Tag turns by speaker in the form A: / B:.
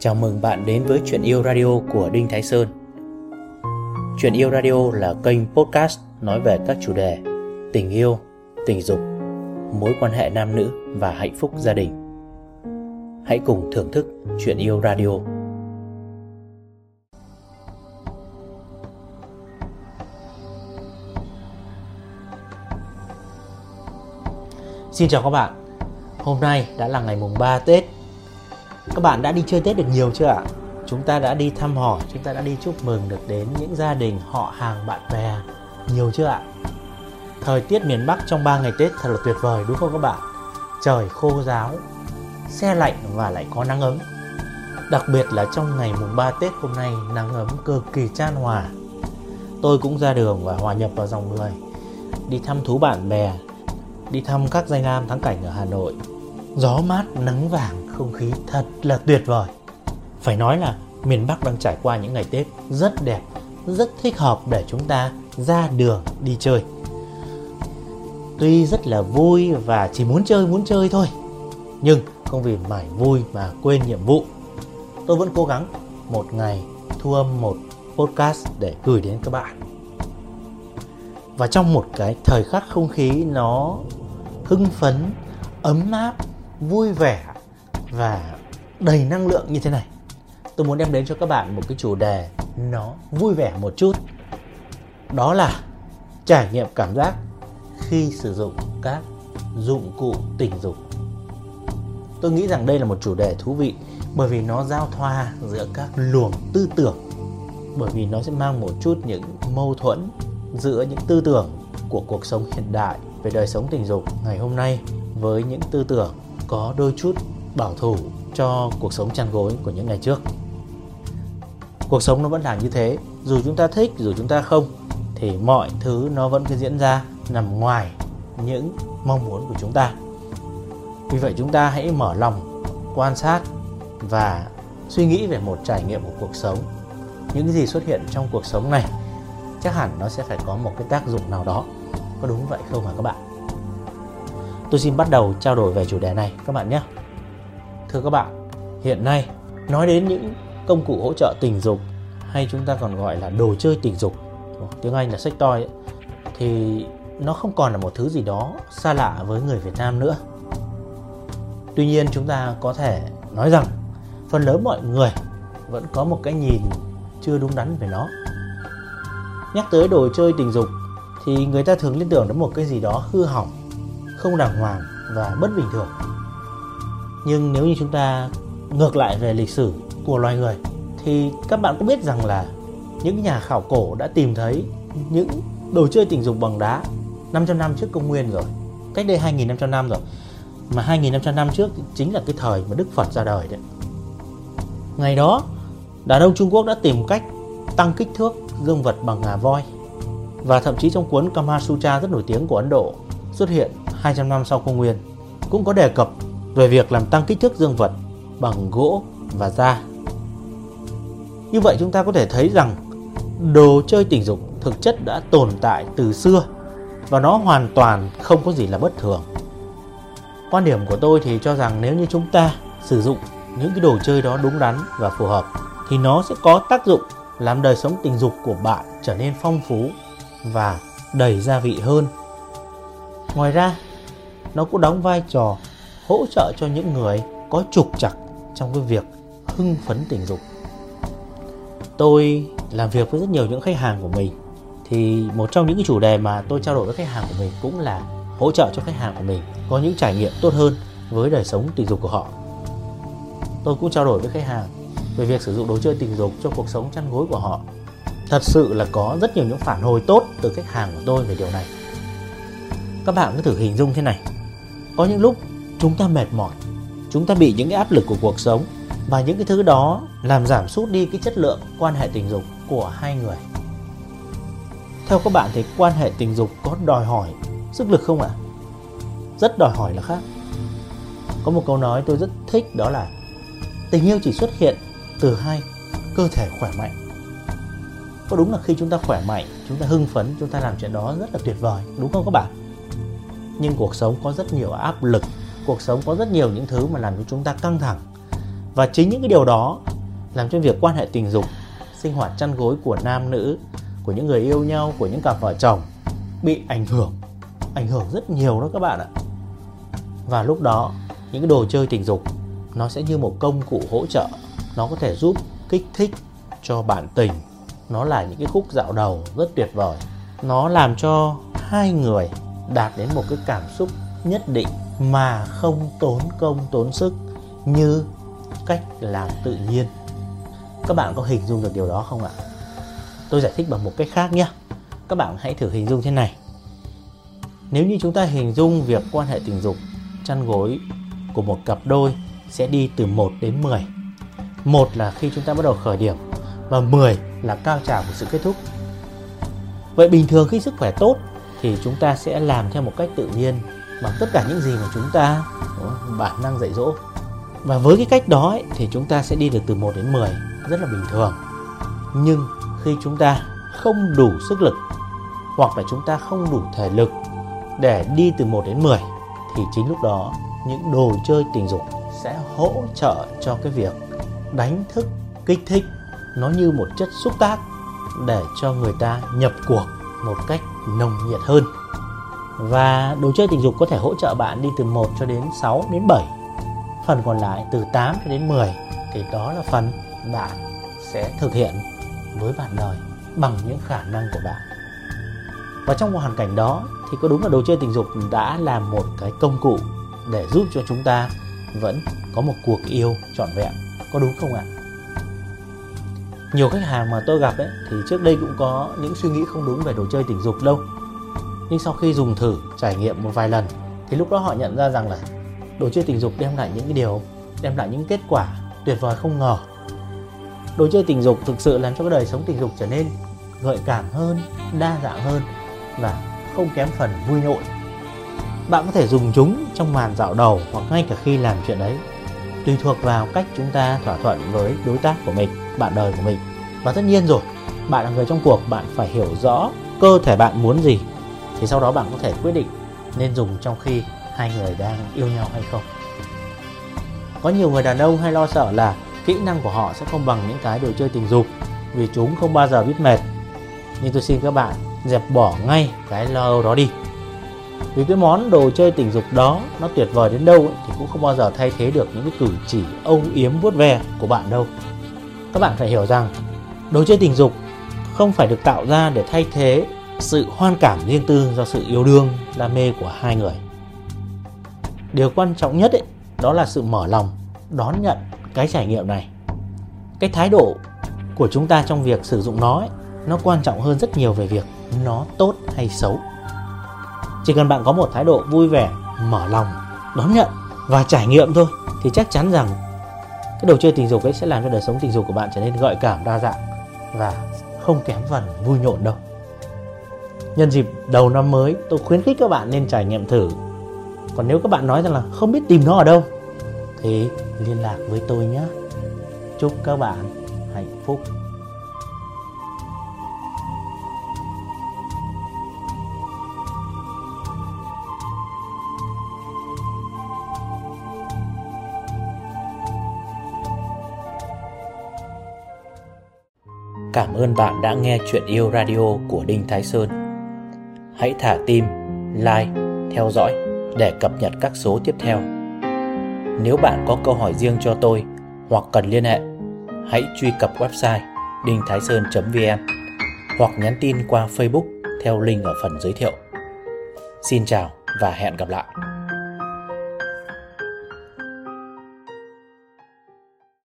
A: Chào mừng bạn đến với Chuyện Yêu Radio của Đinh Thái Sơn. Chuyện Yêu Radio là kênh podcast nói về các chủ đề tình yêu, tình dục, mối quan hệ nam nữ và hạnh phúc gia đình. Hãy cùng thưởng thức Chuyện Yêu Radio. Xin chào các bạn. Hôm nay đã là ngày mùng 3 Tết. Các bạn đã đi chơi Tết được nhiều chưa ạ? Chúng ta đã đi thăm hỏi, chúng ta đã đi chúc mừng được đến những gia đình, họ hàng, bạn bè Nhiều chưa ạ? Thời tiết miền Bắc trong 3 ngày Tết thật là tuyệt vời đúng không các bạn? Trời khô ráo, xe lạnh và lại có nắng ấm Đặc biệt là trong ngày mùng 3 Tết hôm nay nắng ấm cực kỳ chan hòa Tôi cũng ra đường và hòa nhập vào dòng người Đi thăm thú bạn bè đi thăm các danh lam thắng cảnh ở Hà Nội. Gió mát, nắng vàng, không khí thật là tuyệt vời. Phải nói là miền Bắc đang trải qua những ngày Tết rất đẹp, rất thích hợp để chúng ta ra đường đi chơi. Tuy rất là vui và chỉ muốn chơi muốn chơi thôi, nhưng không vì mải vui mà quên nhiệm vụ. Tôi vẫn cố gắng một ngày thu âm một podcast để gửi đến các bạn và trong một cái thời khắc không khí nó hưng phấn ấm áp vui vẻ và đầy năng lượng như thế này. Tôi muốn đem đến cho các bạn một cái chủ đề nó vui vẻ một chút. Đó là trải nghiệm cảm giác khi sử dụng các dụng cụ tình dục. Tôi nghĩ rằng đây là một chủ đề thú vị bởi vì nó giao thoa giữa các luồng tư tưởng, bởi vì nó sẽ mang một chút những mâu thuẫn giữa những tư tưởng của cuộc sống hiện đại về đời sống tình dục ngày hôm nay với những tư tưởng có đôi chút bảo thủ cho cuộc sống chăn gối của những ngày trước. Cuộc sống nó vẫn là như thế, dù chúng ta thích dù chúng ta không thì mọi thứ nó vẫn cứ diễn ra nằm ngoài những mong muốn của chúng ta. Vì vậy chúng ta hãy mở lòng quan sát và suy nghĩ về một trải nghiệm của cuộc sống. Những cái gì xuất hiện trong cuộc sống này chắc hẳn nó sẽ phải có một cái tác dụng nào đó có đúng vậy không hả các bạn tôi xin bắt đầu trao đổi về chủ đề này các bạn nhé thưa các bạn hiện nay nói đến những công cụ hỗ trợ tình dục hay chúng ta còn gọi là đồ chơi tình dục tiếng anh là sách toy ấy, thì nó không còn là một thứ gì đó xa lạ với người việt nam nữa. Tuy nhiên chúng ta có thể nói rằng phần lớn mọi người vẫn có một cái nhìn chưa đúng đắn về nó. Nhắc tới đồ chơi tình dục thì người ta thường liên tưởng đến một cái gì đó hư hỏng không đàng hoàng và bất bình thường nhưng nếu như chúng ta ngược lại về lịch sử của loài người, thì các bạn cũng biết rằng là những nhà khảo cổ đã tìm thấy những đồ chơi tình dục bằng đá 500 năm trước công nguyên rồi, cách đây 2.500 năm rồi. Mà 2.500 năm trước chính là cái thời mà Đức Phật ra đời đấy. Ngày đó đàn ông Trung Quốc đã tìm cách tăng kích thước dương vật bằng ngà voi. Và thậm chí trong cuốn Kama Sutra rất nổi tiếng của Ấn Độ xuất hiện 200 năm sau công nguyên, cũng có đề cập về việc làm tăng kích thước dương vật bằng gỗ và da. Như vậy chúng ta có thể thấy rằng đồ chơi tình dục thực chất đã tồn tại từ xưa và nó hoàn toàn không có gì là bất thường. Quan điểm của tôi thì cho rằng nếu như chúng ta sử dụng những cái đồ chơi đó đúng đắn và phù hợp thì nó sẽ có tác dụng làm đời sống tình dục của bạn trở nên phong phú và đầy gia vị hơn. Ngoài ra, nó cũng đóng vai trò hỗ trợ cho những người có trục trặc trong cái việc hưng phấn tình dục. Tôi làm việc với rất nhiều những khách hàng của mình thì một trong những cái chủ đề mà tôi trao đổi với khách hàng của mình cũng là hỗ trợ cho khách hàng của mình có những trải nghiệm tốt hơn với đời sống tình dục của họ. Tôi cũng trao đổi với khách hàng về việc sử dụng đồ chơi tình dục cho cuộc sống chăn gối của họ thật sự là có rất nhiều những phản hồi tốt từ khách hàng của tôi về điều này các bạn cứ thử hình dung thế này có những lúc chúng ta mệt mỏi. Chúng ta bị những cái áp lực của cuộc sống và những cái thứ đó làm giảm sút đi cái chất lượng quan hệ tình dục của hai người. Theo các bạn thì quan hệ tình dục có đòi hỏi sức lực không ạ? Rất đòi hỏi là khác. Có một câu nói tôi rất thích đó là tình yêu chỉ xuất hiện từ hai cơ thể khỏe mạnh. Có đúng là khi chúng ta khỏe mạnh, chúng ta hưng phấn, chúng ta làm chuyện đó rất là tuyệt vời, đúng không các bạn? Nhưng cuộc sống có rất nhiều áp lực cuộc sống có rất nhiều những thứ mà làm cho chúng ta căng thẳng. Và chính những cái điều đó làm cho việc quan hệ tình dục, sinh hoạt chăn gối của nam nữ, của những người yêu nhau, của những cặp vợ chồng bị ảnh hưởng ảnh hưởng rất nhiều đó các bạn ạ. Và lúc đó, những cái đồ chơi tình dục nó sẽ như một công cụ hỗ trợ. Nó có thể giúp kích thích cho bạn tình. Nó là những cái khúc dạo đầu rất tuyệt vời. Nó làm cho hai người đạt đến một cái cảm xúc nhất định mà không tốn công, tốn sức, như cách làm tự nhiên. Các bạn có hình dung được điều đó không ạ? Tôi giải thích bằng một cách khác nhé. Các bạn hãy thử hình dung thế này. Nếu như chúng ta hình dung việc quan hệ tình dục, chăn gối của một cặp đôi sẽ đi từ 1 đến 10 một là khi chúng ta bắt đầu khởi điểm và 10 là cao trào của sự kết thúc. Vậy bình thường khi sức khỏe tốt thì chúng ta sẽ làm theo một cách tự nhiên bằng tất cả những gì mà chúng ta bản năng dạy dỗ. Và với cái cách đó ấy, thì chúng ta sẽ đi được từ 1 đến 10 rất là bình thường. Nhưng khi chúng ta không đủ sức lực hoặc là chúng ta không đủ thể lực để đi từ 1 đến 10 thì chính lúc đó những đồ chơi tình dục sẽ hỗ trợ cho cái việc đánh thức kích thích nó như một chất xúc tác để cho người ta nhập cuộc một cách nồng nhiệt hơn và đồ chơi tình dục có thể hỗ trợ bạn đi từ 1 cho đến 6 đến 7 phần còn lại từ 8 cho đến 10 thì đó là phần bạn sẽ thực hiện với bạn đời bằng những khả năng của bạn. Và trong hoàn cảnh đó, thì có đúng là đồ chơi tình dục đã là một cái công cụ để giúp cho chúng ta vẫn có một cuộc yêu trọn vẹn. Có đúng không ạ? Nhiều khách hàng mà tôi gặp ấy, thì trước đây cũng có những suy nghĩ không đúng về đồ chơi tình dục đâu nhưng sau khi dùng thử, trải nghiệm một vài lần, thì lúc đó họ nhận ra rằng là đồ chơi tình dục đem lại những cái điều, đem lại những kết quả tuyệt vời không ngờ. Đồ chơi tình dục thực sự làm cho cái đời sống tình dục trở nên gợi cảm hơn, đa dạng hơn và không kém phần vui nhộn. Bạn có thể dùng chúng trong màn dạo đầu hoặc ngay cả khi làm chuyện ấy, tùy thuộc vào cách chúng ta thỏa thuận với đối tác của mình, bạn đời của mình. Và tất nhiên rồi, bạn là người trong cuộc, bạn phải hiểu rõ cơ thể bạn muốn gì thì sau đó bạn có thể quyết định nên dùng trong khi hai người đang yêu nhau hay không. Có nhiều người đàn ông hay lo sợ là kỹ năng của họ sẽ không bằng những cái đồ chơi tình dục vì chúng không bao giờ biết mệt. Nhưng tôi xin các bạn dẹp bỏ ngay cái lo âu đó đi. Vì cái món đồ chơi tình dục đó nó tuyệt vời đến đâu ấy, thì cũng không bao giờ thay thế được những cái cử chỉ âu yếm vuốt ve của bạn đâu. Các bạn phải hiểu rằng đồ chơi tình dục không phải được tạo ra để thay thế sự hoan cảm riêng tư do sự yêu đương đam mê của hai người. Điều quan trọng nhất ấy, đó là sự mở lòng đón nhận cái trải nghiệm này. Cái thái độ của chúng ta trong việc sử dụng nó ấy, nó quan trọng hơn rất nhiều về việc nó tốt hay xấu. Chỉ cần bạn có một thái độ vui vẻ mở lòng đón nhận và trải nghiệm thôi thì chắc chắn rằng cái đồ chơi tình dục ấy sẽ làm cho đời sống tình dục của bạn trở nên gợi cảm đa dạng và không kém phần vui nhộn đâu nhân dịp đầu năm mới, tôi khuyến khích các bạn nên trải nghiệm thử. Còn nếu các bạn nói rằng là không biết tìm nó ở đâu, thì liên lạc với tôi nhé. Chúc các bạn hạnh phúc. Cảm ơn bạn đã nghe chuyện yêu radio của Đinh Thái Sơn. Hãy thả tim, like, theo dõi để cập nhật các số tiếp theo. Nếu bạn có câu hỏi riêng cho tôi hoặc cần liên hệ, hãy truy cập website đinhthaisơn.vn hoặc nhắn tin qua Facebook theo link ở phần giới thiệu. Xin chào và hẹn gặp lại.